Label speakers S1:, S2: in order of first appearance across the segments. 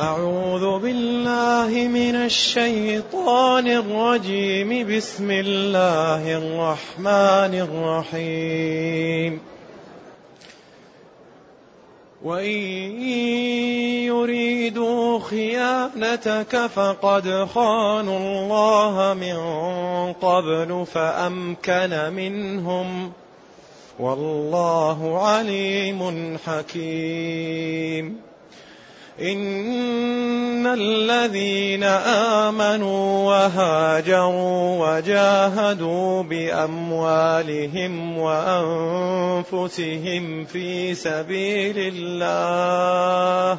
S1: أعوذ بالله من الشيطان الرجيم. بسم الله الرحمن الرحيم. وإن يريدوا خيانتك فقد خانوا الله من قبل فأمكن منهم. والله عليم حكيم. إن الذين آمنوا وهاجروا وجاهدوا بأموالهم وأنفسهم في سبيل الله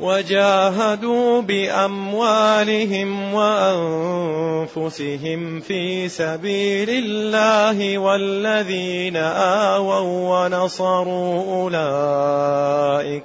S1: وجاهدوا بأموالهم وأنفسهم في سبيل الله والذين آووا ونصروا أولئك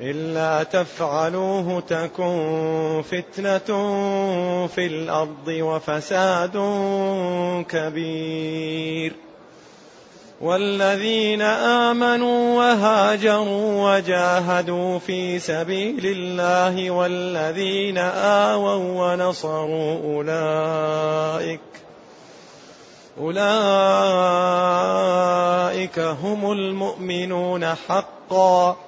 S1: إلا تفعلوه تكن فتنة في الأرض وفساد كبير. والذين آمنوا وهاجروا وجاهدوا في سبيل الله والذين آووا ونصروا أولئك أولئك هم المؤمنون حقا.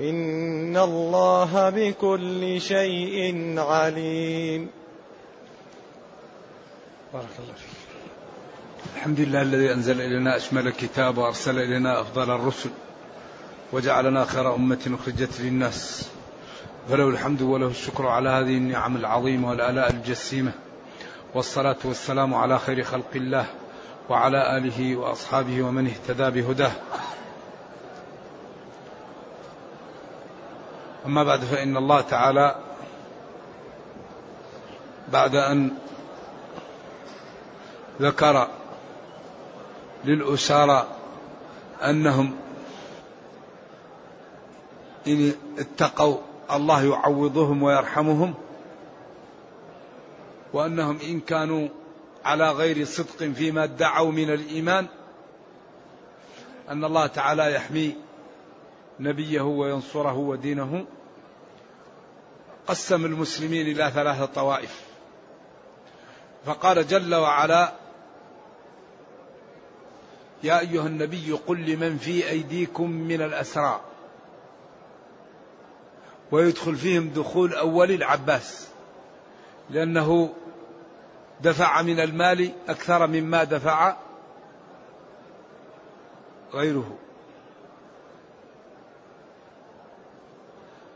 S1: إن الله بكل شيء عليم.
S2: بارك الله فيك. الحمد لله الذي أنزل إلينا أشمل الكتاب وأرسل إلينا أفضل الرسل وجعلنا خير أمة أخرجت للناس. فله الحمد وله الشكر على هذه النعم العظيمة والآلاء الجسيمة. والصلاة والسلام على خير خلق الله وعلى آله وأصحابه ومن اهتدى بهداه. أما بعد فإن الله تعالى بعد أن ذكر للأسارى أنهم إن اتقوا الله يعوضهم ويرحمهم وأنهم إن كانوا على غير صدق فيما ادعوا من الإيمان أن الله تعالى يحمي نبيه وينصره ودينه قسم المسلمين إلى ثلاثة طوائف. فقال جل وعلا يا أيها النبي قل لمن في أيديكم من الأسرى. ويدخل فيهم دخول أول العباس لأنه دفع من المال أكثر مما دفع غيره.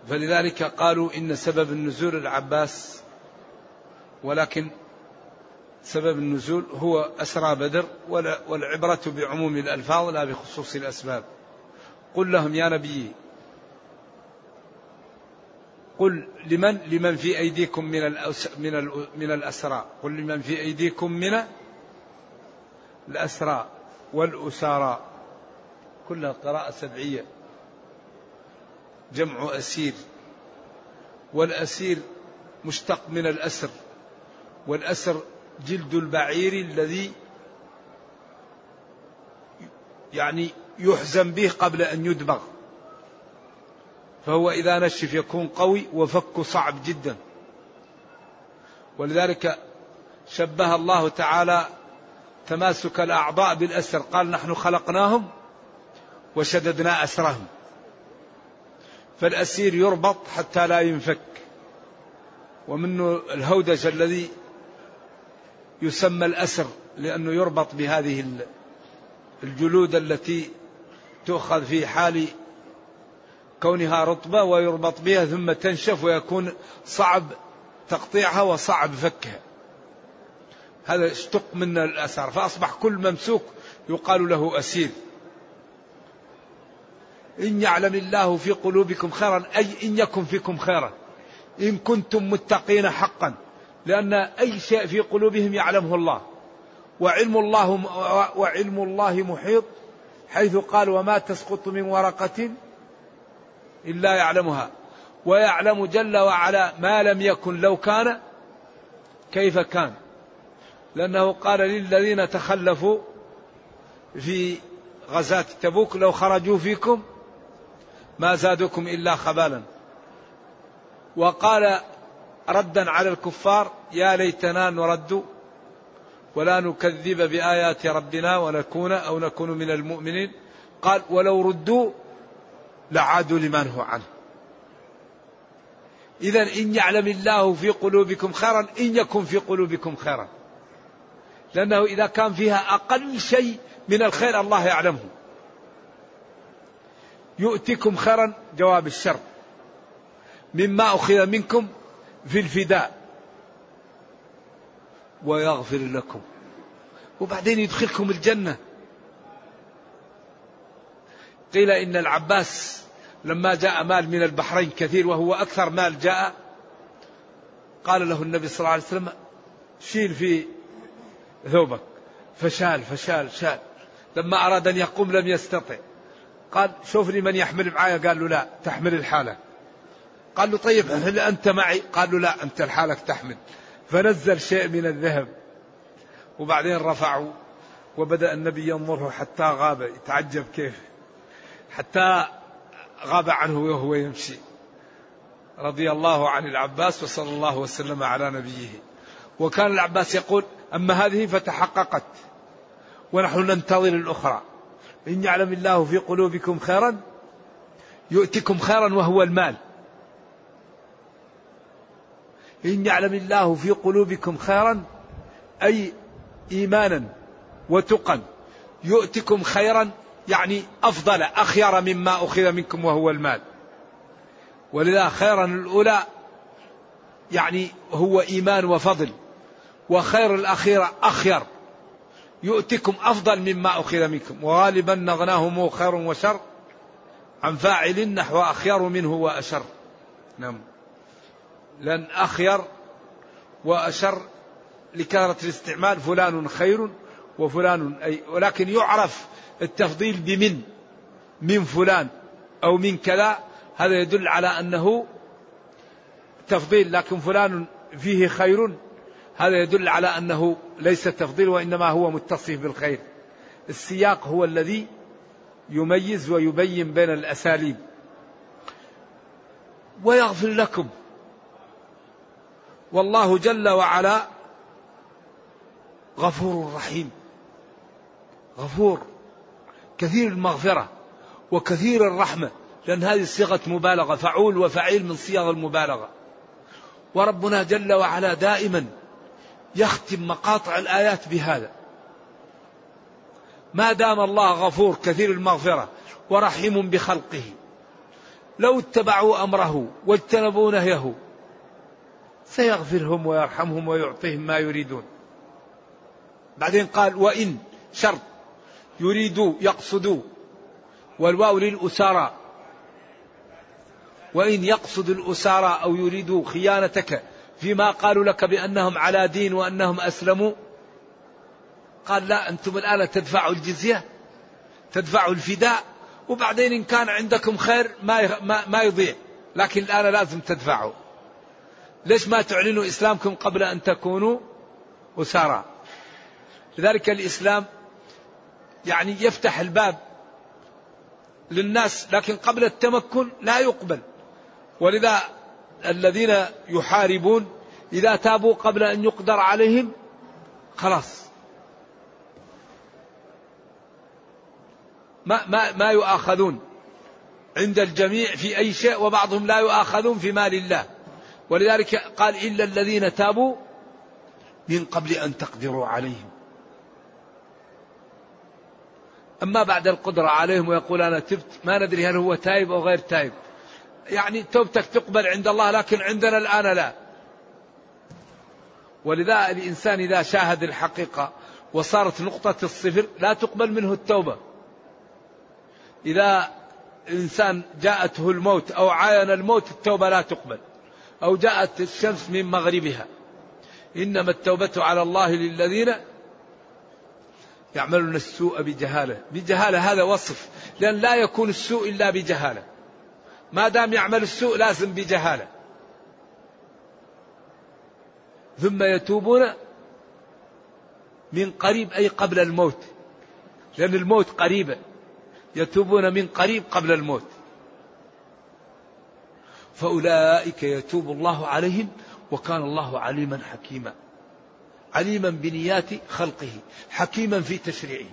S2: فلذلك قالوا إن سبب النزول العباس ولكن سبب النزول هو أسرى بدر والعبرة بعموم الألفاظ لا بخصوص الأسباب. قل لهم يا نبي قل لمن لمن في أيديكم من من من الأسرى قل لمن في أيديكم من الأسرى والأسارى. كلها قراءة سبعية. جمع أسير والأسير مشتق من الأسر والأسر جلد البعير الذي يعني يحزن به قبل أن يدبغ. فهو إذا نشف يكون قوي وفكه صعب جدا. ولذلك شبه الله تعالى تماسك الأعضاء بالأسر. قال نحن خلقناهم وشددنا أسرهم. فالأسير يربط حتى لا ينفك. ومنه الهودج الذي يسمى الأسر لأنه يربط بهذه الجلود التي تؤخذ في حال كونها رطبة ويربط بها ثم تنشف ويكون صعب تقطيعها وصعب فكها. هذا اشتق من الأسر فأصبح كل ممسوك يقال له أسير. إن يعلم الله في قلوبكم خيرا أي إن يكن فيكم خيرا. إن كنتم متقين حقا لأن أي شيء في قلوبهم يعلمه الله. وعلم الله وعلم الله محيط حيث قال وما تسقط من ورقة إلا يعلمها ويعلم جل وعلا ما لم يكن لو كان كيف كان. لأنه قال للذين تخلفوا في غزاة تبوك لو خرجوا فيكم ما زادكم إلا خبالا. وقال ردا على الكفار يا ليتنا نرد ولا نكذب بآيات ربنا ونكون أو نكون من المؤمنين. قال ولو ردوا لعادوا لما نهوا عنه. إذا إن يعلم الله في قلوبكم خيرا إن يكن في قلوبكم خيرا. لأنه إذا كان فيها أقل شيء من الخير الله يعلمه. يؤتكم خيرا جواب الشر. مما أخذ منكم في الفداء. ويغفر لكم. وبعدين يدخلكم الجنة. قيل إن العباس لما جاء مال من البحرين كثير وهو أكثر مال جاء قال له النبي صلى الله عليه وسلم شيل في ثوبك. فشال فشال شال. لما أراد أن يقوم لم يستطع. قال شوف لي من يحمل معايا؟ قال له لا تحمل الحالة. قال له طيب هل أنت معي؟ قال له لا أنت لحالك تحمل. فنزل شيء من الذهب وبعدين رفعوا وبدأ النبي ينظره حتى غاب يتعجب كيف حتى غاب عنه وهو يمشي. رضي الله عن العباس وصلى الله وسلم على نبيه. وكان العباس يقول أما هذه فتحققت ونحن ننتظر الأخرى. إن يعلم الله في قلوبكم خيرا يؤتكم خيرا وهو المال. إن يعلم الله في قلوبكم خيرا أي إيمانا وتقا يؤتكم خيرا يعني أفضل أخير مما أخذ منكم وهو المال. ولذا خيرا الأولى يعني هو إيمان وفضل وخير الأخيرة أخير. يؤتكم أفضل مما أخذ منكم. وغالبا نغناهم خير وشر عن فاعل نحو أخير منه وأشر. نعم. لأن أخير وأشر لكثرة الاستعمال. فلان خير وفلان أي ولكن يعرف التفضيل بمن؟ من فلان أو من كذا. هذا يدل على أنه تفضيل. لكن فلان فيه خير هذا يدل على أنه ليس تفضيل وإنما هو متصف بالخير. السياق هو الذي يميز ويبين بين الأساليب. ويغفر لكم. والله جل وعلا غفور رحيم. غفور. كثير المغفرة وكثير الرحمة. لأن هذه صيغة مبالغة. فعول وفعيل من صيغ المبالغة. وربنا جل وعلا دائما يختم مقاطع الآيات بهذا. ما دام الله غفور كثير المغفرة ورحيم بخلقه. لو اتبعوا أمره واجتنبوا نهيه سيغفرهم ويرحمهم ويعطيهم ما يريدون. بعدين قال وإن شرط يريدوا يقصدوا والواو للأسارى. وإن يقصد الأسارى أو يريدوا خيانتك فيما قالوا لك بأنهم على دين وأنهم أسلموا؟ قال لا أنتم الآن تدفعوا الجزية تدفعوا الفداء وبعدين إن كان عندكم خير ما ما يضيع لكن الآن لازم تدفعوا. ليش ما تعلنوا إسلامكم قبل أن تكونوا أسارى؟ لذلك الإسلام يعني يفتح الباب للناس لكن قبل التمكن لا يقبل. ولذا الذين يحاربون إذا تابوا قبل أن يقدر عليهم خلاص. ما ما ما يؤاخذون. عند الجميع في أي شيء وبعضهم لا يؤاخذون في مال الله. ولذلك قال إلا الذين تابوا من قبل أن تقدروا عليهم. أما بعد القدرة عليهم ويقول أنا تبت ما ندري هل هو تائب أو غير تائب يعني توبتك تقبل عند الله لكن عندنا الآن لا. ولذا الإنسان إذا شاهد الحقيقة وصارت نقطة الصفر لا تقبل منه التوبة. إذا إنسان جاءته الموت أو عاين الموت التوبة لا تقبل. أو جاءت الشمس من مغربها. إنما التوبة على الله للذين يعملون السوء بجهالة. بجهالة هذا وصف. لأن لا يكون السوء إلا بجهالة. ما دام يعمل السوء لازم بجهالة. ثم يتوبون من قريب أي قبل الموت. لأن الموت قريب يتوبون من قريب قبل الموت. فأولئك يتوب الله عليهم وكان الله عليما حكيما. عليما بنيات خلقه حكيما في تشريعه.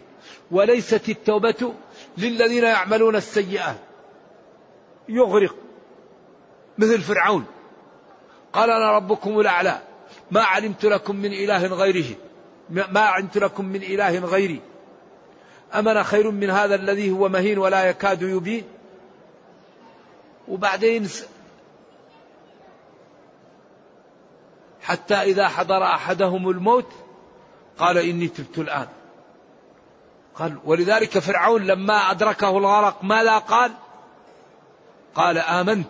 S2: وليست التوبة للذين يعملون السيئات. يغرق مثل فرعون. قال أنا ربكم الأعلى. ما علمت لكم من إله غيره. ما علمت لكم من إله غيري. أمن خير من هذا الذي هو مهين ولا يكاد يبين؟ وبعدين حتى إذا حضر أحدهم الموت قال إني تبت الآن. قال ولذلك فرعون لما أدركه الغرق ماذا قال؟ قال آمنت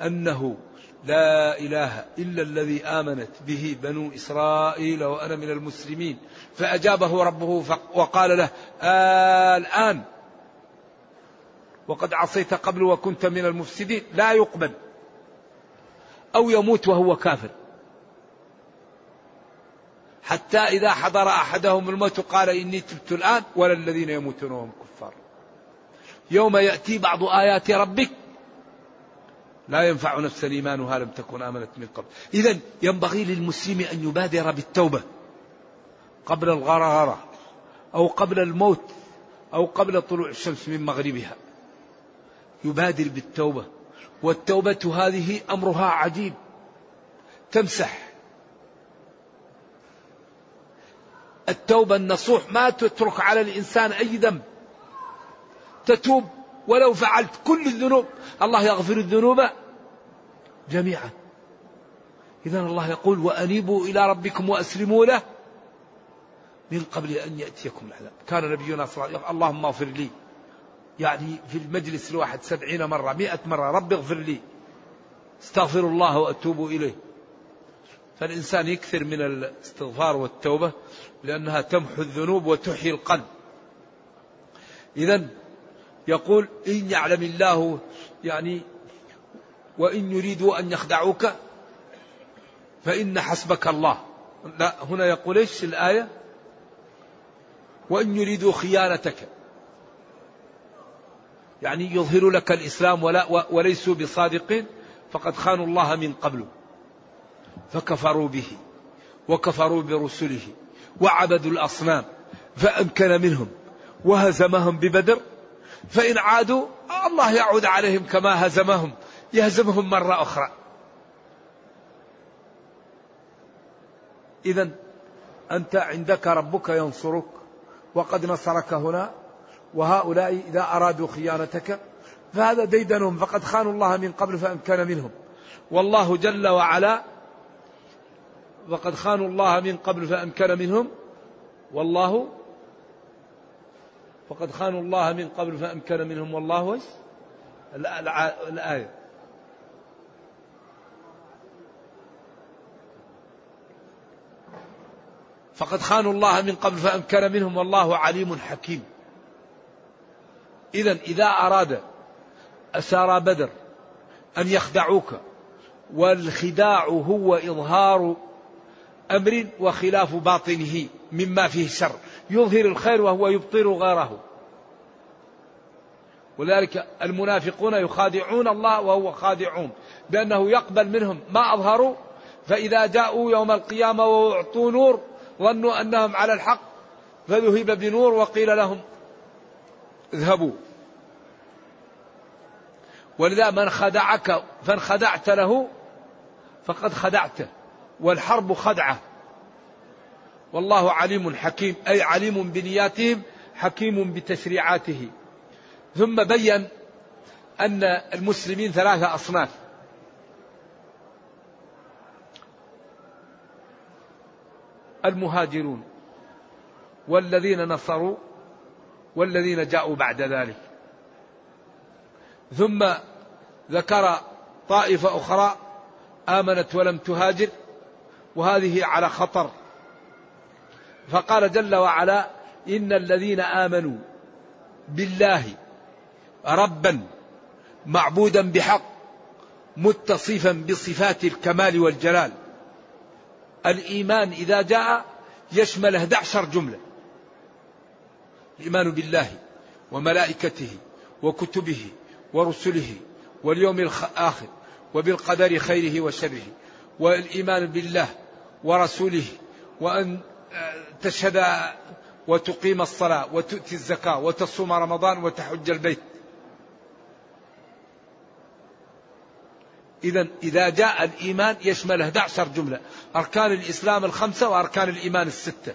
S2: أنه لا إله إلا الذي آمنت به بنو إسرائيل وأنا من المسلمين. فأجابه ربه وقال له الآن وقد عصيت قبل وكنت من المفسدين. لا يقبل. أو يموت وهو كافر. حتى إذا حضر أحدهم الموت قال إني تبت الآن ولا الذين يموتون وهم كفار. يوم يأتي بعض آيات ربك. لا ينفع نفسا إيمانها لم تكن آمنت من قبل. إذا ينبغي للمسلم أن يبادر بالتوبة. قبل الغرغرة أو قبل الموت أو قبل طلوع الشمس من مغربها. يبادر بالتوبة. والتوبة هذه أمرها عجيب. تمسح. التوبة النصوح ما تترك على الإنسان أي ذنب. تتوب ولو فعلت كل الذنوب. الله يغفر الذنوب جميعا. إذا الله يقول وأنيبوا إلى ربكم وأسلموا له من قبل أن يأتيكم العذاب. كان نبينا صلى الله عليه وسلم اللهم اغفر لي. يعني في المجلس الواحد سبعين مرة مئة مرة رب اغفر لي. استغفر الله وأتوب إليه. فالإنسان يكثر من الاستغفار والتوبة لأنها تمحو الذنوب وتحيي القلب. إذا يقول إن يعلم الله يعني وإن يريدوا أن يخدعوك فإن حسبك الله. لا هنا يقول إيش الآية؟ وإن يريدوا خيانتك. يعني يظهر لك الإسلام ولا وليسوا بصادقين فقد خانوا الله من قبل فكفروا به وكفروا برسله وعبدوا الأصنام فأمكن منهم وهزمهم ببدر فإن عادوا الله يعود عليهم كما هزمهم يهزمهم مرة أخرى. إذا أنت عندك ربك ينصرك وقد نصرك هنا وهؤلاء إذا أرادوا خيانتك فهذا ديدنهم فقد خانوا الله من قبل فأمكن منهم. والله جل وعلا وقد خانوا الله من قبل فأمكن منهم والله فقد خانوا الله من قبل فأمكن منهم والله الآية. فقد خانوا الله من قبل فأمكن منهم والله عليم حكيم. إذا إذا أراد أسارى بدر أن يخدعوك والخداع هو إظهار أمر وخلاف باطنه مما فيه شر. يظهر الخير وهو يبطل غيره. ولذلك المنافقون يخادعون الله وهو خادعهم بأنه يقبل منهم ما أظهروا فإذا جاءوا يوم القيامة وأعطوا نور ظنوا أنهم على الحق فذهب بنور وقيل لهم اذهبوا. ولذا من خدعك فانخدعت له فقد خدعته والحرب خدعه. والله عليم حكيم أي عليم بنياتهم حكيم بتشريعاته. ثم بين أن المسلمين ثلاثة أصناف. المهاجرون والذين نصروا والذين جاءوا بعد ذلك. ثم ذكر طائفة أخرى آمنت ولم تهاجر وهذه على خطر. فقال جل وعلا إن الذين آمنوا بالله ربا معبودا بحق متصفا بصفات الكمال والجلال. الإيمان إذا جاء يشمل 11 جملة. الإيمان بالله وملائكته وكتبه ورسله واليوم الآخر وبالقدر خيره وشره. والإيمان بالله ورسوله وأن تشهد وتقيم الصلاة وتؤتي الزكاة وتصوم رمضان وتحج البيت. إذا إذا جاء الإيمان يشمل 11 جملة أركان الإسلام الخمسة وأركان الإيمان الستة.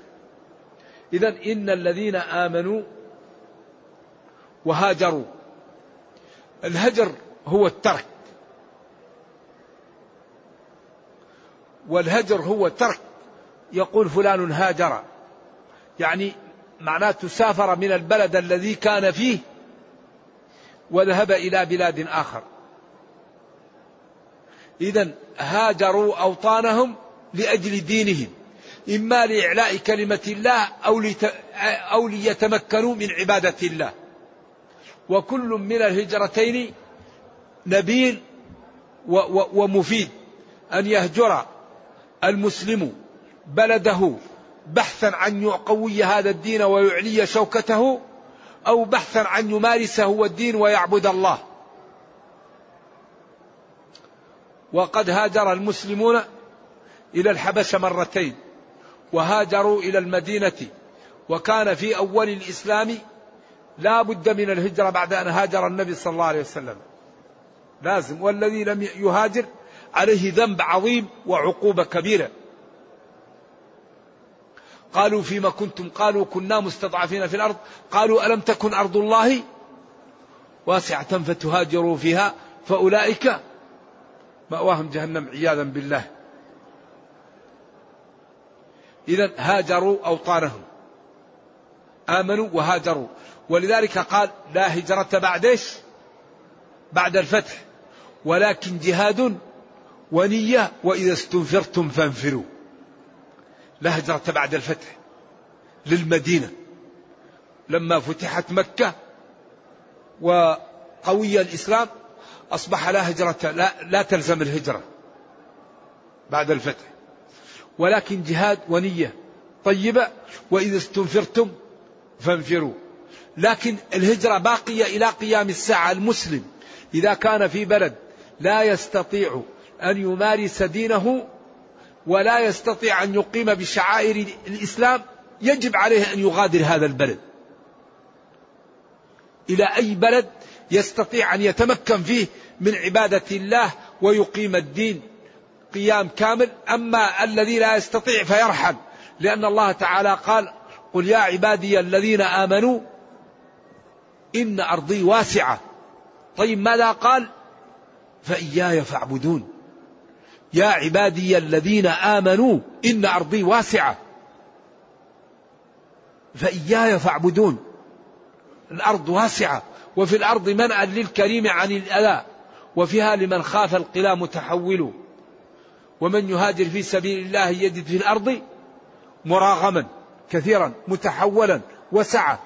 S2: إذا إن الذين آمنوا وهاجروا الهجر هو الترك. والهجر هو ترك يقول فلان هاجر. يعني معناته سافر من البلد الذي كان فيه وذهب إلى بلاد آخر. إذا هاجروا أوطانهم لأجل دينهم إما لإعلاء كلمة الله أو, لت... أو ليتمكنوا من عبادة الله. وكل من الهجرتين نبيل و... و... ومفيد أن يهجر المسلم بلده بحثا عن يقوي هذا الدين ويعلي شوكته أو بحثا عن يمارس هو الدين ويعبد الله. وقد هاجر المسلمون إلى الحبشة مرتين وهاجروا إلى المدينة وكان في أول الإسلام لا بد من الهجرة بعد أن هاجر النبي صلى الله عليه وسلم. لازم والذي لم يهاجر عليه ذنب عظيم وعقوبة كبيرة. قالوا فيما كنتم قالوا كنا مستضعفين في الأرض. قالوا ألم تكن أرض الله واسعة فتهاجروا فيها؟ فأولئك مأواهم جهنم عياذا بالله. إذا هاجروا أوطانهم. آمنوا وهاجروا. ولذلك قال لا هجرة بعد إيش؟ بعد الفتح. ولكن جهاد ونية وإذا استنفرتم فانفروا. لا هجرة بعد الفتح للمدينة. لما فتحت مكة وقوي الإسلام أصبح لا هجرة لا, لا تلزم الهجرة بعد الفتح. ولكن جهاد ونية طيبة وإذا استنفرتم فانفروا. لكن الهجرة باقية إلى قيام الساعة. المسلم إذا كان في بلد لا يستطيع أن يمارس دينه ولا يستطيع أن يقيم بشعائر الإسلام يجب عليه أن يغادر هذا البلد. إلى أي بلد يستطيع أن يتمكن فيه من عبادة الله ويقيم الدين قيام كامل. أما الذي لا يستطيع فيرحل لأن الله تعالى قال قل يا عبادي الذين آمنوا إن أرضي واسعة. طيب ماذا قال؟ فإياي فاعبدون. يا عبادي الذين آمنوا إن أرضي واسعة. فإياي فاعبدون. الأرض واسعة. وفي الأرض منأى للكريم عن الأذى. وفيها لمن خاف القلا متحول. ومن يهاجر في سبيل الله يجد في الأرض مراغما كثيرا متحولا وسعة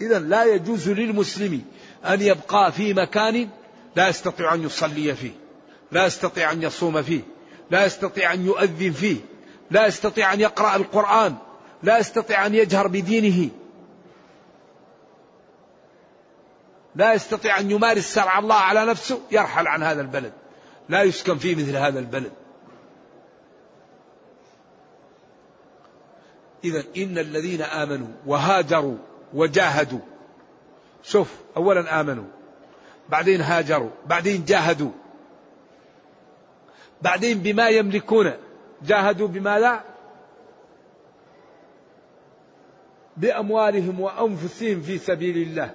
S2: إذا لا يجوز للمسلم أن يبقى في مكان لا يستطيع أن يصلي فيه. لا يستطيع أن يصوم فيه لا يستطيع أن يؤذن فيه لا يستطيع أن يقرأ القرآن لا يستطيع أن يجهر بدينه. لا يستطيع أن يمارس شرع الله على نفسه يرحل عن هذا البلد. لا يسكن فيه مثل هذا البلد. إذا إن الذين آمنوا وهاجروا وجاهدوا شوف أولا آمنوا بعدين هاجروا بعدين جاهدوا. بعدين بما يملكون جاهدوا بما لا؟ بأموالهم وأنفسهم في سبيل الله.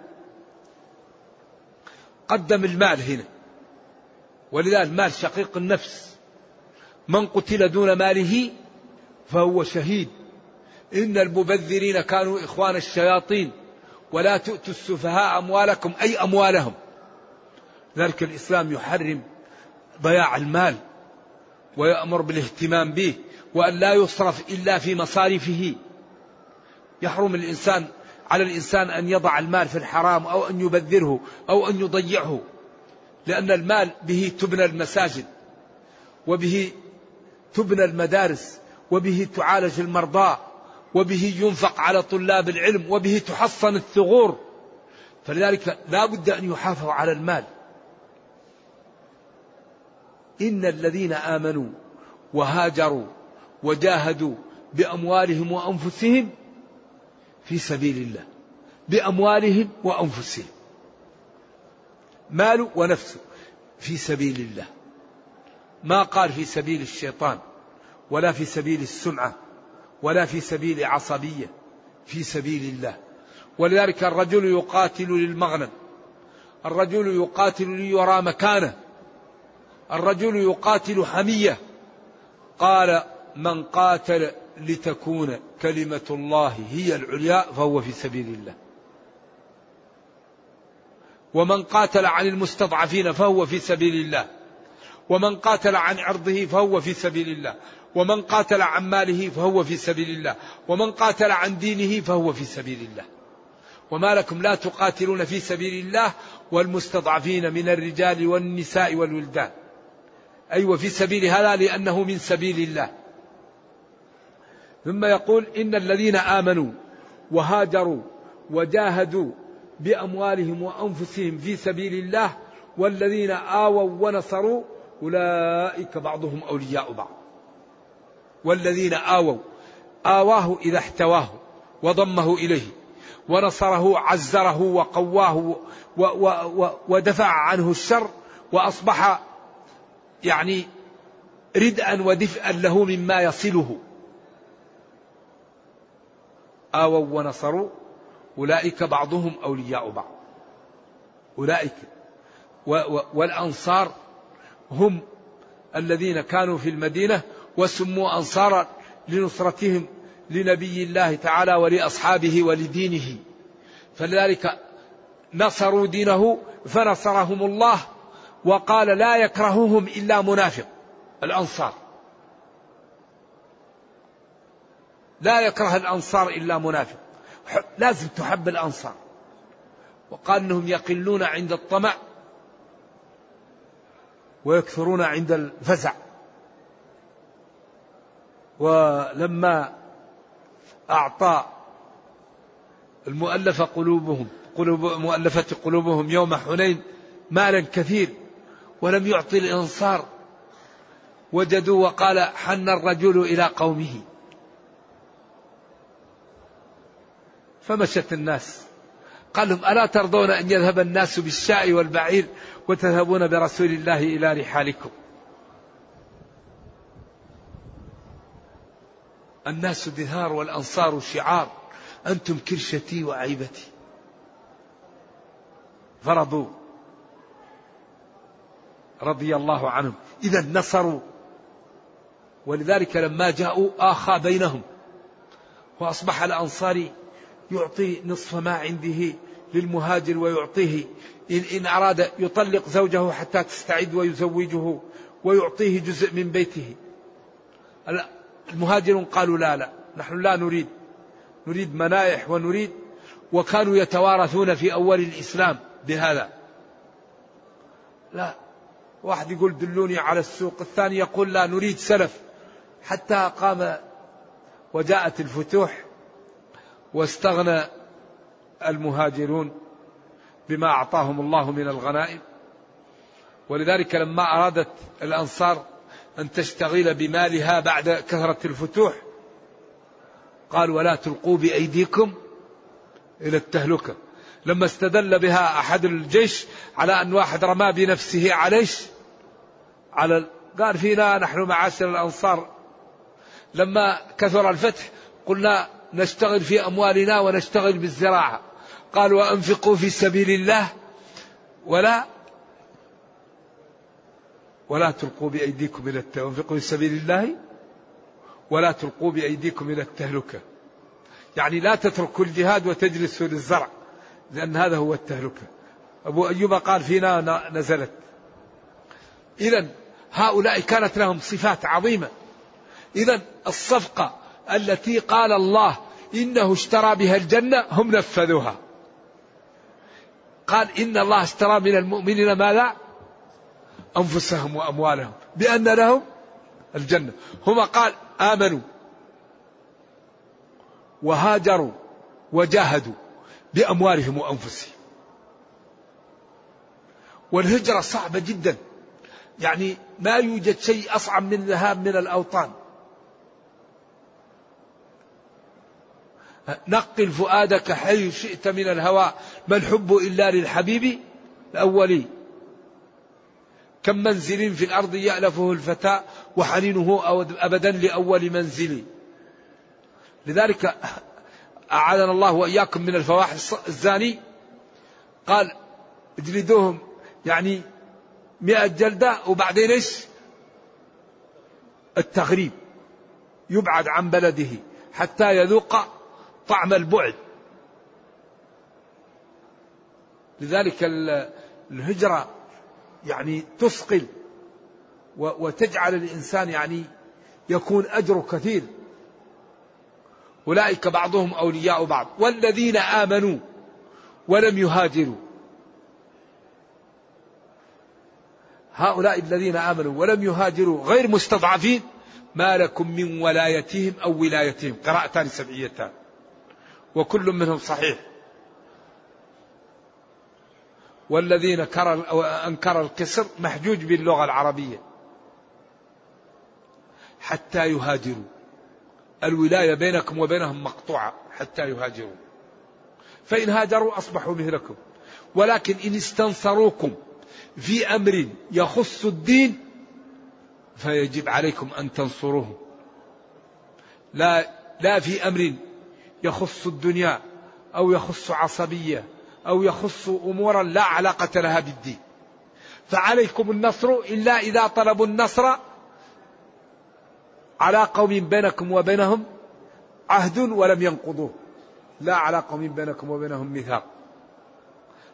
S2: قدم المال هنا. ولذلك المال شقيق النفس. من قتل دون ماله فهو شهيد. إن المبذرين كانوا إخوان الشياطين. ولا تؤتوا السفهاء أموالكم أي أموالهم. ذلك الإسلام يحرم ضياع المال. ويأمر بالاهتمام به وأن لا يصرف إلا في مصارفه يحرم الإنسان على الإنسان أن يضع المال في الحرام أو أن يبذره أو أن يضيعه لأن المال به تبنى المساجد وبه تبنى المدارس وبه تعالج المرضى وبه ينفق على طلاب العلم وبه تحصن الثغور. فلذلك لا بد أن يحافظ على المال. إن الذين آمنوا وهاجروا وجاهدوا بأموالهم وأنفسهم في سبيل الله. بأموالهم وأنفسهم. ماله ونفسه في سبيل الله. ما قال في سبيل الشيطان ولا في سبيل السمعة ولا في سبيل عصبية في سبيل الله. ولذلك الرجل يقاتل للمغنم. الرجل يقاتل ليرى مكانه. الرجل يقاتل حمية. قال من قاتل لتكون كلمة الله هي العليا فهو في سبيل الله. ومن قاتل عن المستضعفين فهو في سبيل الله. ومن قاتل عن عرضه فهو في سبيل الله. ومن قاتل عن ماله فهو في سبيل الله. ومن قاتل عن دينه فهو في سبيل الله. وما لكم لا تقاتلون في سبيل الله والمستضعفين من الرجال والنساء والولدان. أيوة في سبيل هذا لأنه من سبيل الله. ثم يقول إن الذين آمنوا وهاجروا وجاهدوا بأموالهم وأنفسهم في سبيل الله والذين آووا ونصروا أولئك بعضهم أولياء بعض. والذين آووا آواه إذا احتواه وضمه إليه ونصره عزره وقواه ودفع عنه الشر وأصبح يعني ردءا ودفئا له مما يصله. آووا ونصروا أولئك بعضهم أولياء بعض. أولئك. والأنصار هم الذين كانوا في المدينة وسموا أنصارا لنصرتهم لنبي الله تعالى ولأصحابه ولدينه. فلذلك نصروا دينه فنصرهم الله وقال لا يكرههم إلا منافق الأنصار. لا يكره الأنصار إلا منافق. لازم تحب الأنصار. وقال أنهم يقلون عند الطمع ويكثرون عند الفزع. ولما أعطى المؤلفة قلوبهم قلوب مؤلفة قلوبهم يوم حنين مالا كثير ولم يعطي الإنصار. وجدوا وقال حن الرجل إلى قومه. فمشت الناس. قال لهم ألا ترضون أن يذهب الناس بالشاء والبعير وتذهبون برسول الله إلى رحالكم؟ الناس دثار والأنصار شعار. أنتم كرشتي وعيبتي. فرضوا. رضي الله عنهم. إذا نصروا. ولذلك لما جاءوا آخى بينهم. وأصبح الأنصاري يعطي نصف ما عنده للمهاجر ويعطيه. إن, إن أراد يطلق زوجه حتى تستعد ويزوجه ويعطيه جزء من بيته. المهاجرون قالوا لا لا نحن لا نريد. نريد منائح ونريد. وكانوا يتوارثون في أول الإسلام بهذا. لا واحد يقول دلوني على السوق الثاني يقول لا نريد سلف. حتى قام وجاءت الفتوح واستغنى المهاجرون بما أعطاهم الله من الغنائم. ولذلك لما أرادت الأنصار أن تشتغل بمالها بعد كثرة الفتوح قال ولا تلقوا بأيديكم إلى التهلكة. لما استدل بها أحد الجيش على أن واحد رمى بنفسه عليش على قال فينا نحن معاشر الأنصار. لما كثر الفتح قلنا نشتغل في أموالنا ونشتغل بالزراعة. قال وأنفقوا في سبيل الله ولا ولا تلقوا بأيديكم إلى التهلكة في سبيل الله ولا تلقوا بأيديكم إلى التهلكة. يعني لا تتركوا الجهاد وتجلسوا للزرع لأن هذا هو التهلكة. أبو أيوب قال فينا نزلت. إذا هؤلاء كانت لهم صفات عظيمة. إذا الصفقة التي قال الله إنه اشترى بها الجنة هم نفذوها. قال إن الله اشترى من المؤمنين ماذا؟ أنفسهم وأموالهم. بأن لهم الجنة. هم قال آمنوا وهاجروا وجاهدوا بأموالهم وأنفسهم. والهجرة صعبة جدا. يعني ما يوجد شيء أصعب من الذهاب من الأوطان. نقل فؤادك حيث شئت من الهوى. ما الحب إلا للحبيب الأولي. كم منزل في الأرض يألفه الفتى وحنينه أبدا لأول منزل. لذلك أعاذنا الله وإياكم من الفواحش الزاني. قال اجلدوهم. يعني مئة جلدة وبعدين إيش؟ التغريب. يبعد عن بلده حتى يذوق طعم البعد. لذلك الهجرة يعني تثقل وتجعل الإنسان يعني يكون أجره كثير. أولئك بعضهم أولياء بعض. والذين آمنوا ولم يهاجروا. هؤلاء الذين آمنوا ولم يهاجروا غير مستضعفين ما لكم من ولايتهم أو ولايتهم. قراءتان سبعيتان. وكل منهم صحيح. والذين أنكر القصر محجوج باللغة العربية. حتى يهاجروا. الولاية بينكم وبينهم مقطوعة. حتى يهاجروا. فإن هاجروا أصبحوا مثلكم ولكن إن استنصروكم في أمر يخص الدين فيجب عليكم أن تنصروه. لا لا في أمر يخص الدنيا أو يخص عصبية أو يخص أمورا لا علاقة لها بالدين. فعليكم النصر إلا إذا طلبوا النصر على قوم بينكم وبينهم عهد ولم ينقضوه. لا على قوم بينكم وبينهم ميثاق.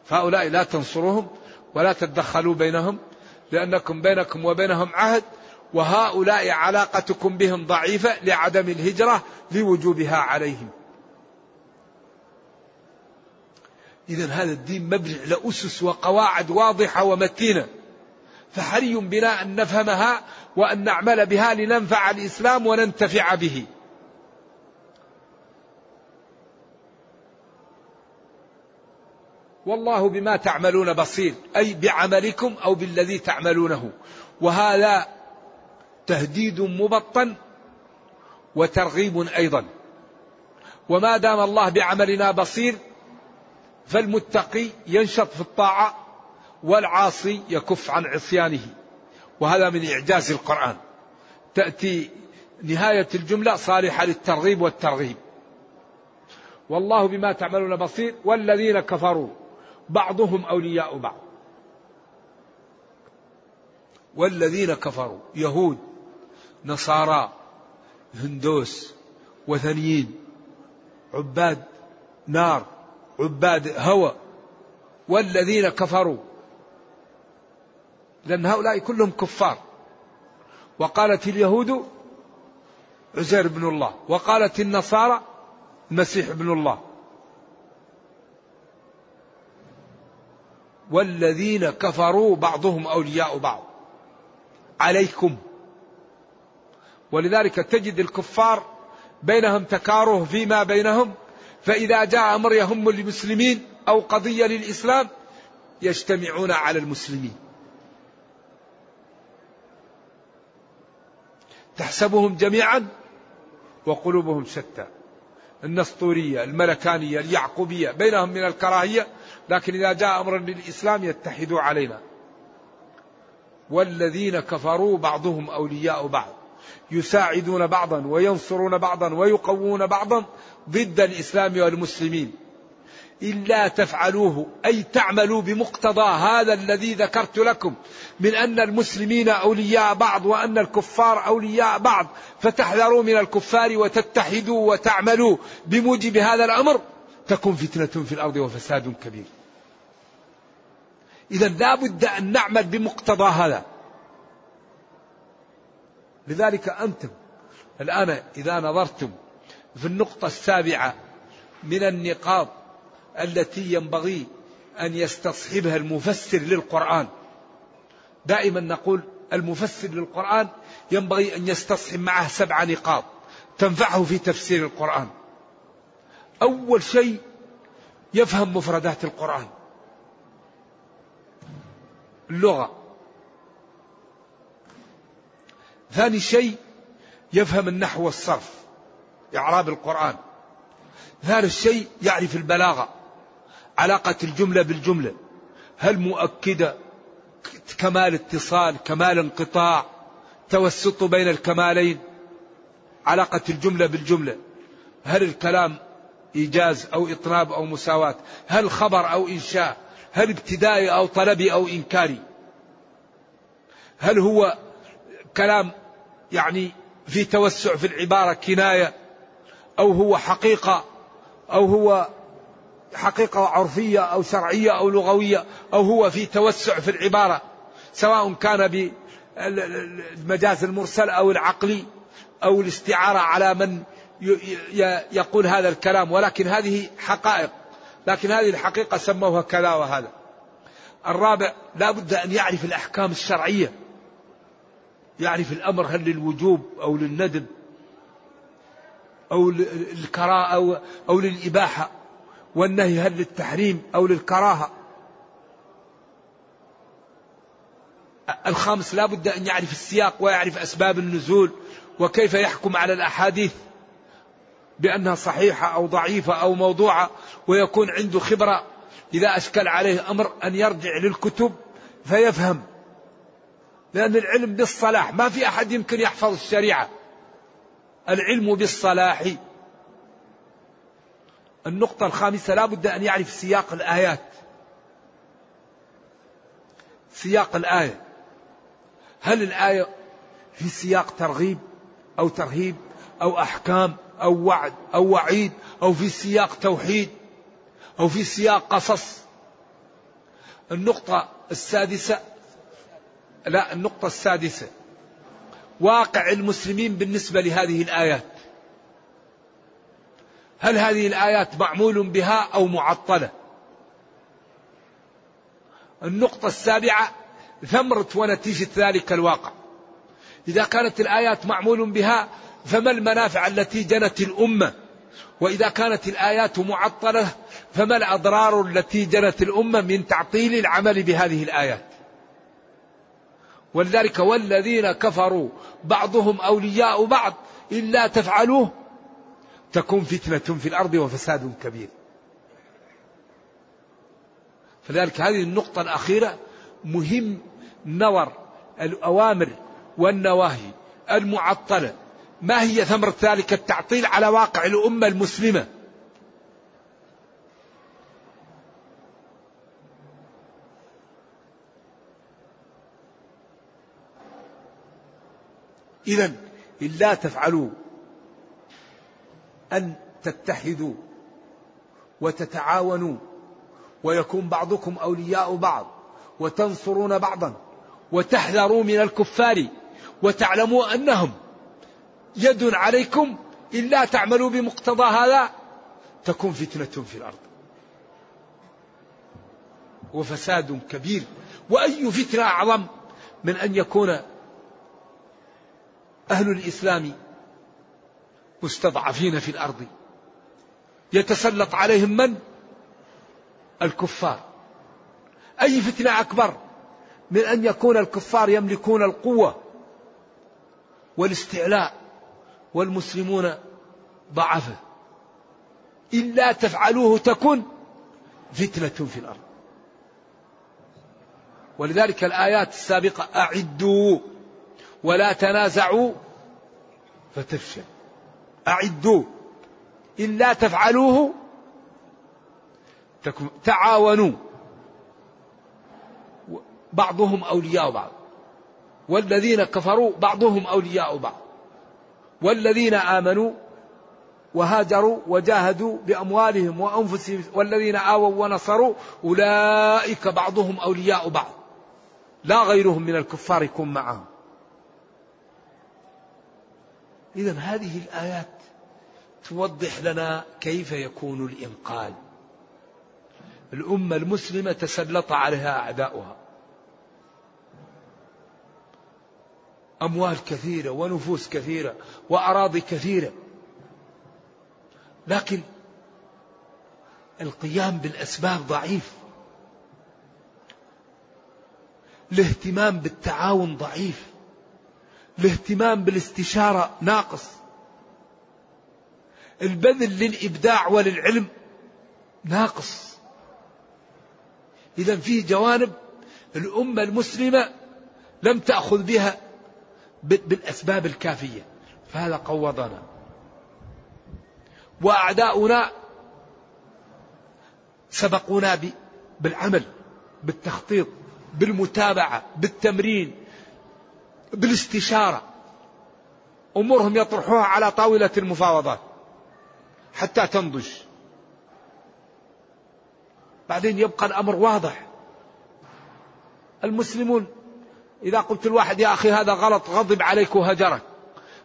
S2: فهؤلاء لا تنصروهم. ولا تتدخلوا بينهم لأنكم بينكم وبينهم عهد وهؤلاء علاقتكم بهم ضعيفة لعدم الهجرة لوجوبها عليهم. إذا هذا الدين مبني على أسس وقواعد واضحة ومتينة. فحري بنا أن نفهمها وأن نعمل بها لننفع الإسلام وننتفع به. والله بما تعملون بصير. أي بعملكم أو بالذي تعملونه. وهذا تهديد مبطن وترغيب أيضا. وما دام الله بعملنا بصير فالمتقي ينشط في الطاعة والعاصي يكف عن عصيانه. وهذا من إعجاز القرآن. تأتي نهاية الجملة صالحة للترغيب والترغيب. والله بما تعملون بصير والذين كفروا بعضهم أولياء بعض. والذين كفروا يهود نصارى هندوس وثنيين عباد نار عباد هوى. والذين كفروا لأن هؤلاء كلهم كفار. وقالت اليهود عزير بن الله وقالت النصارى المسيح ابن الله. والذين كفروا بعضهم أولياء بعض. عليكم. ولذلك تجد الكفار بينهم تكاره فيما بينهم فإذا جاء أمر يهم المسلمين أو قضية للإسلام يجتمعون على المسلمين. تحسبهم جميعا وقلوبهم شتى. النسطورية الملكانية اليعقوبية بينهم من الكراهية لكن إذا جاء أمر للإسلام يتحدوا علينا. والذين كفروا بعضهم أولياء بعض يساعدون بعضا وينصرون بعضا ويقوون بعضا ضد الإسلام والمسلمين. إلا تفعلوه أي تعملوا بمقتضى هذا الذي ذكرت لكم من أن المسلمين أولياء بعض وأن الكفار أولياء بعض. فتحذروا من الكفار وتتحدوا وتعملوا بموجب هذا الأمر. تكون فتنة في الأرض وفساد كبير. إذا لا بد أن نعمل بمقتضى هذا. لذلك أنتم الآن إذا نظرتم في النقطة السابعة من النقاط التي ينبغي أن يستصحبها المفسر للقرآن. دائما نقول المفسر للقرآن ينبغي أن يستصحب معه سبع نقاط تنفعه في تفسير القرآن. أول شيء يفهم مفردات القرآن. اللغة. ثاني شيء يفهم النحو والصرف. إعراب القرآن. ثالث شيء يعرف البلاغة. علاقة الجملة بالجملة. هل مؤكدة كمال اتصال كمال انقطاع توسط بين الكمالين؟ علاقة الجملة بالجملة. هل الكلام إيجاز أو إطناب أو مساواة. هل خبر أو إنشاء. هل ابتدائي أو طلبي أو إنكاري. هل هو كلام يعني في توسع في العبارة كناية. أو هو حقيقة. أو هو حقيقة عرفية أو شرعية أو لغوية. أو هو في توسع في العبارة. سواء كان بالمجاز المرسل أو العقلي. أو الاستعارة على من يقول هذا الكلام ولكن هذه حقائق. لكن هذه الحقيقة سموها كذا وهذا. الرابع لا بد أن يعرف الأحكام الشرعية. يعرف الأمر هل للوجوب أو للندب أو للكراهة أو, أو للإباحة والنهي هل للتحريم أو للكراهة. الخامس لا بد أن يعرف السياق ويعرف أسباب النزول وكيف يحكم على الأحاديث. بأنها صحيحة أو ضعيفة أو موضوعة ويكون عنده خبرة. إذا أشكل عليه أمر أن يرجع للكتب فيفهم. لأن العلم بالصلاح ما في أحد يمكن يحفظ الشريعة. العلم بالصلاح. النقطة الخامسة لا بد أن يعرف سياق الآيات. سياق الآية. هل الآية في سياق ترغيب أو ترهيب؟ أو أحكام أو وعد أو وعيد أو في سياق توحيد أو في سياق قصص. النقطة السادسة لا النقطة السادسة. واقع المسلمين بالنسبة لهذه الآيات. هل هذه الآيات معمول بها أو معطلة؟ النقطة السابعة ثمرة ونتيجة ذلك الواقع. إذا كانت الآيات معمول بها فما المنافع التي جنت الأمة؟ وإذا كانت الآيات معطلة فما الأضرار التي جنت الأمة من تعطيل العمل بهذه الآيات؟ ولذلك والذين كفروا بعضهم أولياء بعض إلا تفعلوه تكون فتنة في الأرض وفساد كبير. فذلك هذه النقطة الأخيرة مهم نظر الأوامر والنواهي المعطلة. ما هي ثمرة ذلك التعطيل على واقع الأمة المسلمة؟ إذا إلا تفعلوا أن تتحدوا وتتعاونوا ويكون بعضكم أولياء بعض وتنصرون بعضا وتحذروا من الكفار وتعلموا أنهم يد عليكم إلا تعملوا بمقتضى هذا تكون فتنة في الأرض. وفساد كبير. وأي فتنة أعظم من أن يكون أهل الإسلام مستضعفين في الأرض. يتسلط عليهم من؟ الكفار. أي فتنة أكبر من أن يكون الكفار يملكون القوة والاستعلاء والمسلمون ضعفه. إلا تفعلوه تكن فتنة في الأرض. ولذلك الآيات السابقة أعدوا ولا تنازعوا فتفشل. أعدوا. إلا تفعلوه تعاونوا. بعضهم أولياء بعض. والذين كفروا بعضهم أولياء بعض. والذين آمنوا وهاجروا وجاهدوا بأموالهم وأنفسهم والذين آووا ونصروا أولئك بعضهم أولياء بعض. لا غيرهم من الكفار يكون معهم. إذا هذه الآيات توضح لنا كيف يكون الإنقاذ. الأمة المسلمة تسلط عليها أعداؤها. أموال كثيرة ونفوس كثيرة وأراضي كثيرة. لكن القيام بالأسباب ضعيف. الاهتمام بالتعاون ضعيف. الاهتمام بالاستشارة ناقص. البذل للإبداع وللعلم ناقص. إذا في جوانب الأمة المسلمة لم تأخذ بها بالأسباب الكافية. فهذا قوضنا. وأعداؤنا سبقونا بالعمل بالتخطيط بالمتابعة بالتمرين بالاستشارة. أمورهم يطرحوها على طاولة المفاوضات حتى تنضج. بعدين يبقى الأمر واضح. المسلمون إذا قلت الواحد يا أخي هذا غلط غضب عليك وهجرك.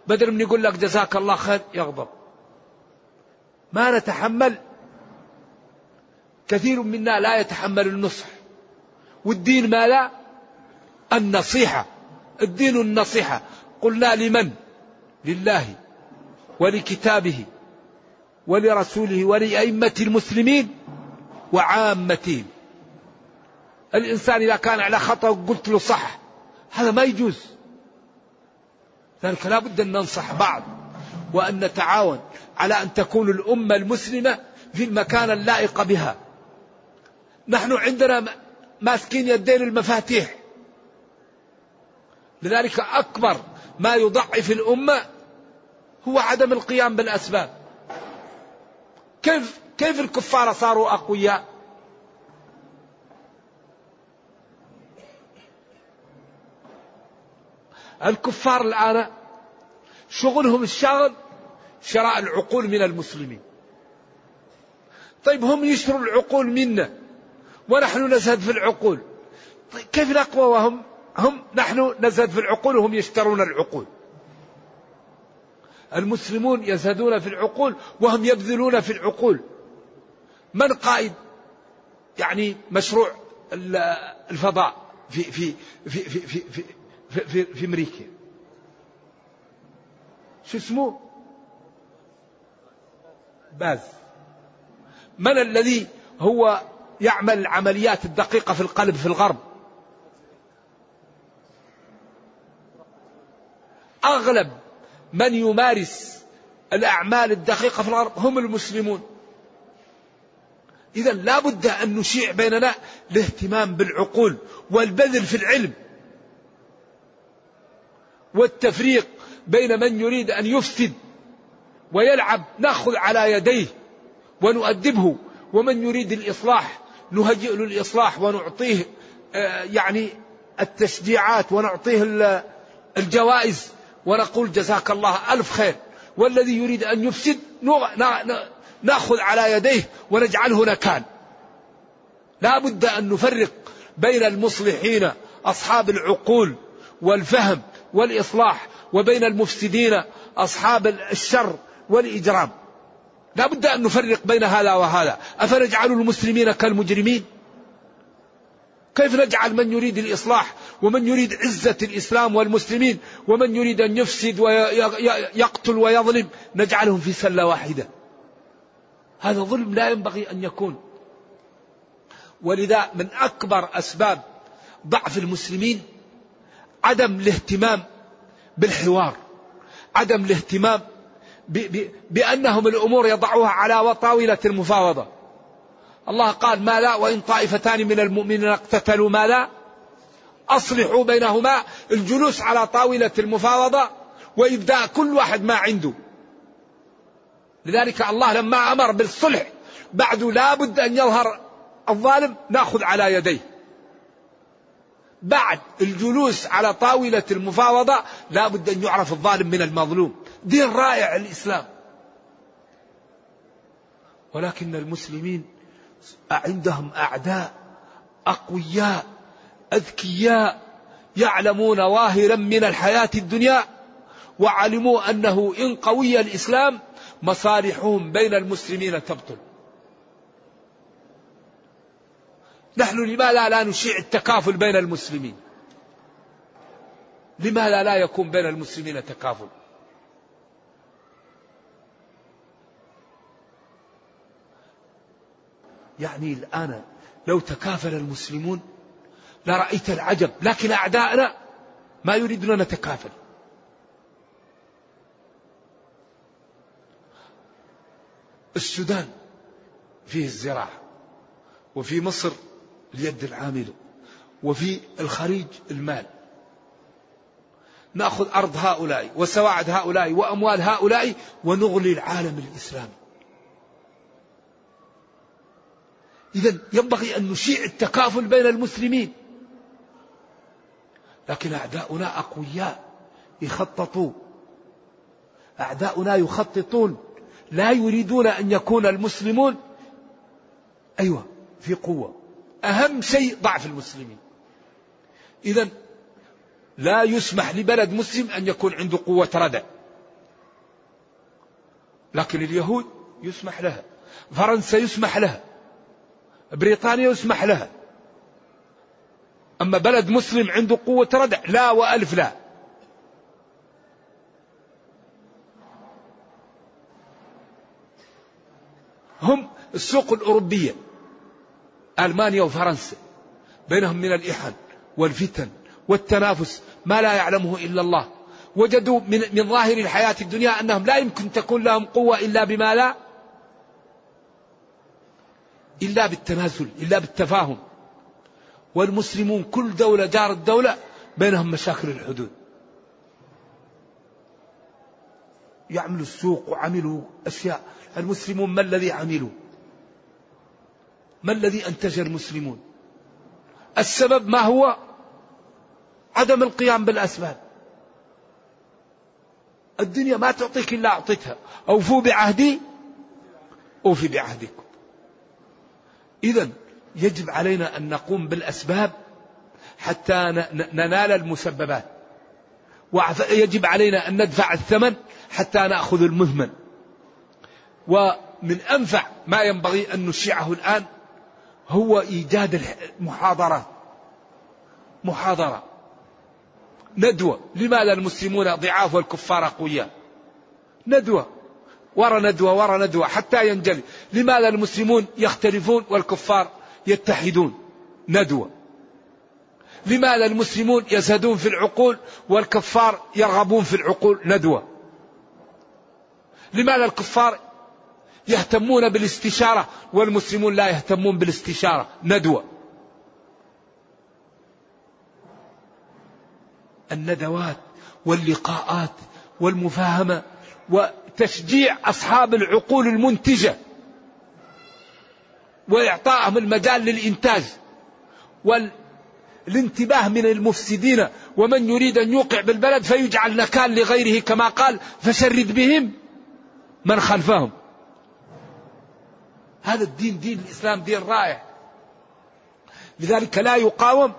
S2: بدل من يقول لك جزاك الله خير. يغضب. ما نتحمل. كثير منا لا يتحمل النصح. والدين ما لا؟ النصيحة. الدين النصيحة. قلنا لمن؟ لله ولكتابه ولرسوله ولأئمة المسلمين وعامتهم. الإنسان إذا كان على خطأ قلت له صح هذا ما يجوز. ذلك لا بد أن ننصح بعض وأن نتعاون على أن تكون الأمة المسلمة في المكان اللائق بها. نحن عندنا ماسكين يدين المفاتيح. لذلك أكبر ما يضعف الأمة هو عدم القيام بالأسباب. كيف كيف الكفار صاروا أقوياء؟ الكفار الآن شغلهم الشاغل شراء العقول من المسلمين. طيب هم يشتروا العقول منا ونحن نزهد في العقول. طيب كيف نقوى وهم؟ هم نحن نزهد في العقول وهم يشترون العقول. المسلمون يزهدون في العقول وهم يبذلون في العقول. من قائد؟ يعني مشروع الفضاء في في في في في في, في, في, في أمريكا. شو اسمه؟ باز. من الذي هو يعمل العمليات الدقيقة في القلب في الغرب؟ أغلب من يمارس الأعمال الدقيقة في الغرب هم المسلمون. إذا لا بد أن نشيع بيننا الاهتمام بالعقول والبذل في العلم. والتفريق بين من يريد أن يفسد ويلعب نأخذ على يديه ونؤدبه ومن يريد الإصلاح نهيئ له الإصلاح ونعطيه آه، يعني التشجيعات ونعطيه الجوائز ونقول جزاك الله ألف خير. والذي يريد أن يفسد نأخذ على يديه ونجعله نكال. لا بد أن نفرق بين المصلحين أصحاب العقول والفهم والإصلاح وبين المفسدين أصحاب الشر والإجرام. لا بد أن نفرق بين هذا وهذا. أفنجعل المسلمين كالمجرمين؟ كيف نجعل من يريد الإصلاح ومن يريد عزة الإسلام والمسلمين ومن يريد أن يفسد ويقتل ويظلم؟ نجعلهم في سلة واحدة. هذا ظلم لا ينبغي أن يكون. ولذا من أكبر أسباب ضعف المسلمين عدم الاهتمام بالحوار عدم الاهتمام بأنهم الأمور يضعوها على طاولة المفاوضة. الله قال ما لا وإن طائفتان من المؤمنين اقتتلوا ما لا أصلحوا بينهما الجلوس على طاولة المفاوضة وإبداء كل واحد ما عنده. لذلك الله لما أمر بالصلح بعد لا بد أن يظهر الظالم نأخذ على يديه. بعد الجلوس على طاولة المفاوضة لا بد أن يعرف الظالم من المظلوم. دين رائع الإسلام. ولكن المسلمين عندهم أعداء أقوياء أذكياء يعلمون ظاهرا من الحياة الدنيا وعلموا أنه إن قوي الإسلام مصالحهم بين المسلمين تبطل. نحن لماذا لا نشيع التكافل بين المسلمين. لماذا لا يكون بين المسلمين تكافل. يعني الآن لو تكافل المسلمون لرأيت العجب لكن أعداءنا ما يريدون نتكافل. السودان فيه الزراعة وفي مصر اليد العاملة وفي الخليج المال نأخذ أرض هؤلاء وسواعد هؤلاء وأموال هؤلاء ونغلي العالم الاسلامي. إذا ينبغي أن نشيع التكافل بين المسلمين. لكن أعداؤنا أقوياء يخططوا أعداؤنا يخططون لا يريدون أن يكون المسلمون أيوه في قوة أهم شيء ضعف المسلمين. إذا لا يسمح لبلد مسلم أن يكون عنده قوة ردع. لكن اليهود يسمح لها. فرنسا يسمح لها. بريطانيا يسمح لها. أما بلد مسلم عنده قوة ردع لا وألف لا. هم السوق الأوروبية. ألمانيا وفرنسا بينهم من الإحن والفتن والتنافس ما لا يعلمه إلا الله. وجدوا من, من ظاهر الحياة الدنيا أنهم لا يمكن تكون لهم قوة إلا بما لا إلا بالتنازل إلا بالتفاهم. والمسلمون كل دولة جار الدولة بينهم مشاكل الحدود. يعملوا السوق وعملوا أشياء. المسلمون ما الذي عملوا؟ ما الذي أنتج المسلمون؟ السبب ما هو؟ عدم القيام بالأسباب. الدنيا ما تعطيك إلا أعطيتها. أوفوا بعهدي أوفي بعهدكم. إذا يجب علينا أن نقوم بالأسباب حتى ننال المسببات. ويجب علينا أن ندفع الثمن حتى نأخذ المهمل. ومن أنفع ما ينبغي أن نشيعه الآن هو إيجاد المحاضرة محاضرة. ندوة. لماذا المسلمون ضعاف والكفار أقوياء؟ ندوة. ورا ندوة ورا ندوة. حتى ينجلي. لماذا المسلمون يختلفون والكفار يتحدون؟ ندوة. لماذا المسلمون يزهدون في العقول والكفار يرغبون في العقول؟ ندوة. لماذا الكفار يهتمون بالاستشارة والمسلمون لا يهتمون بالاستشارة. ندوة. الندوات واللقاءات والمفاهمة وتشجيع أصحاب العقول المنتجة وإعطائهم المجال للإنتاج والانتباه من المفسدين. ومن يريد أن يوقع بالبلد فيجعل نكال لغيره كما قال فشرد بهم من خلفهم. هذا الدين دين الإسلام دين رائع. لذلك لا يقاوم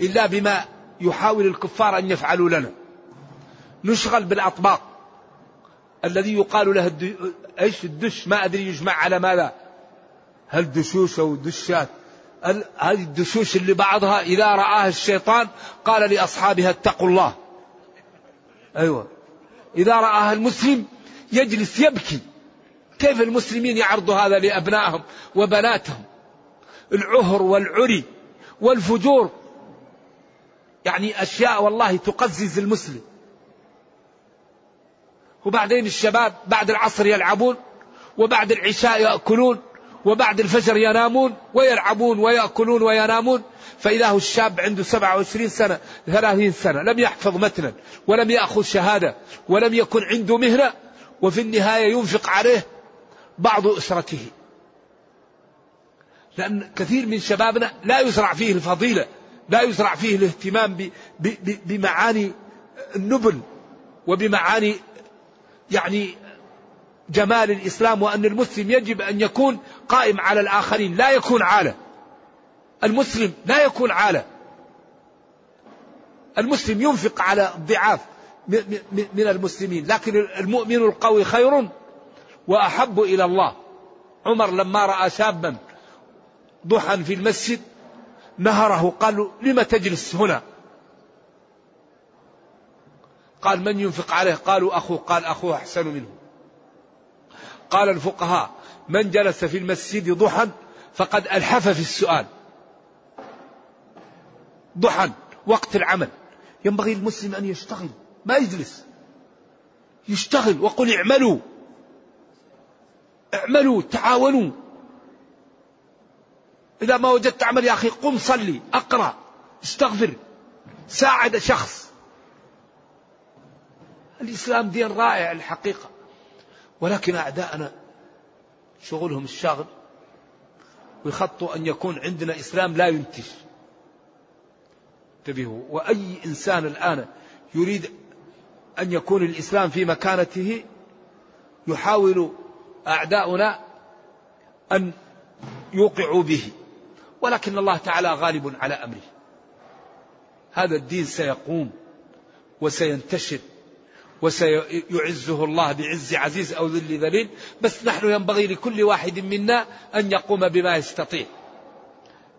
S2: إلا بما يحاول الكفار أن يفعلوا لنا. نشغل بالأطباق. الذي يقال له. إيش الدش؟ ما أدري يجمع على ماذا. هل دشوش أو دشات؟ هذه الدشوش اللي بعضها إذا رآها الشيطان قال لأصحابها اتقوا الله. أيوه. إذا رآها المسلم يجلس يبكي. كيف المسلمين يعرضوا هذا لأبنائهم وبناتهم؟ العهر والعري والفجور. يعني أشياء والله تقزز المسلم. وبعدين الشباب بعد العصر يلعبون وبعد العشاء يأكلون وبعد الفجر ينامون ويلعبون ويأكلون وينامون. فإذا هو الشاب عنده 27 سنة 30 سنة لم يحفظ متنا ولم يأخذ شهادة ولم يكن عنده مهنة. وفي النهاية ينفق عليه بعض أسرته. لأن كثير من شبابنا لا يزرع فيه الفضيلة لا يزرع فيه الاهتمام بمعاني النبل وبمعاني يعني جمال الإسلام وأن المسلم يجب أن يكون قائم على الآخرين لا يكون عالة. المسلم لا يكون عالة. المسلم ينفق على الضعاف من المسلمين لكن المؤمن القوي خير. وأحب إلى الله. عمر لما رأى شابا ضحى في المسجد نهره قال لم تجلس هنا؟ قال من ينفق عليه؟ قالوا أخوه. قال أخوه أحسن منه. قال الفقهاء من جلس في المسجد ضحى فقد ألحف في السؤال. ضحى وقت العمل. ينبغي المسلم أن يشتغل ما يجلس. يشتغل وقل اعملوا. اعملوا تعاونوا. إذا ما وجدت عمل يا أخي قم صلي أقرأ استغفر ساعد شخص. الإسلام دين رائع الحقيقة. ولكن أعداءنا شغلهم الشاغل ويخطوا أن يكون عندنا إسلام لا ينتج. انتبهوا وأي إنسان الآن يريد أن يكون الإسلام في مكانته يحاول أعداؤنا أن يوقعوا به. ولكن الله تعالى غالب على أمره. هذا الدين سيقوم وسينتشر وسيعزه الله بعز عزيز أو ذل ذليل. بس نحن ينبغي لكل واحد منا أن يقوم بما يستطيع.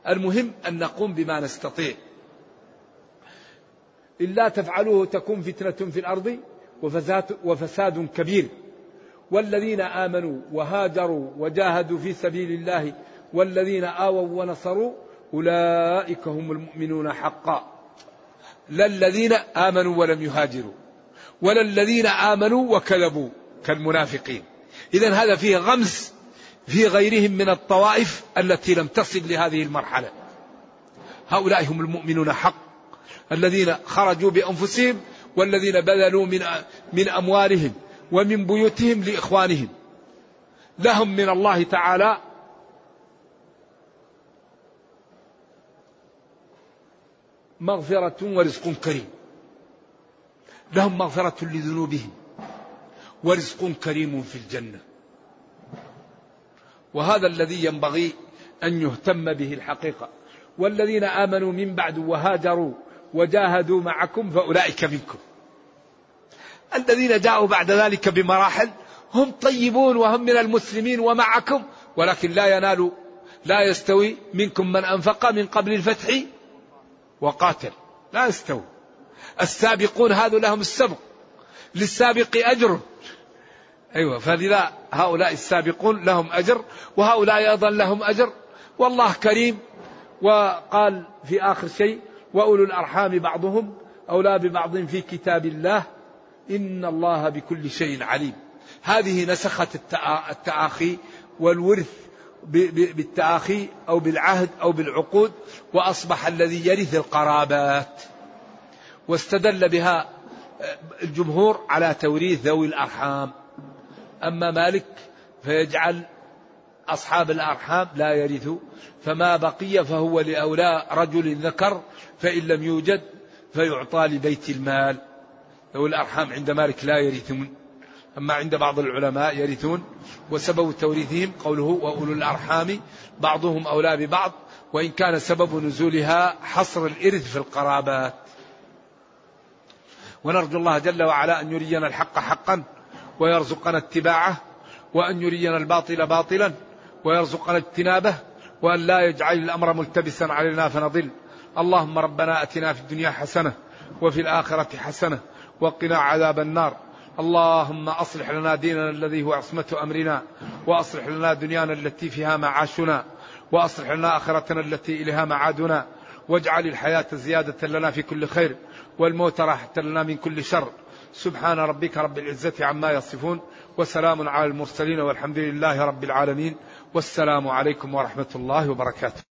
S2: المهم أن نقوم بما نستطيع. إلا تفعلوه تكون فتنة في الأرض وفساد, وفساد كبير. والذين آمنوا وهاجروا وجاهدوا في سبيل الله والذين آووا ونصروا أولئك هم المؤمنون حقا. لا الذين آمنوا ولم يهاجروا ولا الذين آمنوا وكذبوا كالمنافقين. إذا هذا فيه غمز في غيرهم من الطوائف التي لم تصل لهذه المرحلة. هؤلاء هم المؤمنون حق. الذين خرجوا بأنفسهم والذين بذلوا من من أموالهم. ومن بيوتهم لإخوانهم. لهم من الله تعالى مغفرة ورزق كريم. لهم مغفرة لذنوبهم ورزق كريم في الجنة. وهذا الذي ينبغي أن يهتم به الحقيقة. والذين آمنوا من بعد وهاجروا وجاهدوا معكم فأولئك منكم. الذين جاءوا بعد ذلك بمراحل هم طيبون وهم من المسلمين ومعكم ولكن لا ينال لا يستوي منكم من أنفق من قبل الفتح وقاتل. لا يستوي. السابقون هذو لهم السبق. للسابق أجر. أيوة فلذا هؤلاء السابقون لهم أجر وهؤلاء أيضا لهم أجر. والله كريم. وقال في آخر شيء وأولو الأرحام بعضهم أولى ببعض في كتاب الله إن الله بكل شيء عليم. هذه نسخت التآخي والورث بالتآخي أو بالعهد أو بالعقود وأصبح الذي يرث القرابات. واستدل بها الجمهور على توريث ذوي الأرحام. أما مالك فيجعل أصحاب الأرحام لا يرثوا فما بقي فهو لأولى رجل ذكر فإن لم يوجد فيعطى لبيت المال. ذوي الأرحام عند مالك لا يرثون أما عند بعض العلماء يرثون. وسبب توريثهم قوله وأولو الأرحام بعضهم أولى ببعض وإن كان سبب نزولها حصر الإرث في القرابات. ونرجو الله جل وعلا أن يرينا الحق حقا ويرزقنا اتباعه وأن يرينا الباطل باطلا ويرزقنا اجتنابه وأن لا يجعل الأمر ملتبسا علينا فنضل. اللهم ربنا أتنا في الدنيا حسنة وفي الآخرة حسنة وقنا عذاب النار. اللهم أصلح لنا ديننا الذي هو عصمة أمرنا وأصلح لنا دنيانا التي فيها معاشنا وأصلح لنا آخرتنا التي إليها معادنا. واجعل الحياة زيادة لنا في كل خير والموت راحة لنا من كل شر. سبحان ربك رب العزة عما يصفون وسلام على المرسلين والحمد لله رب العالمين. والسلام عليكم ورحمة الله وبركاته.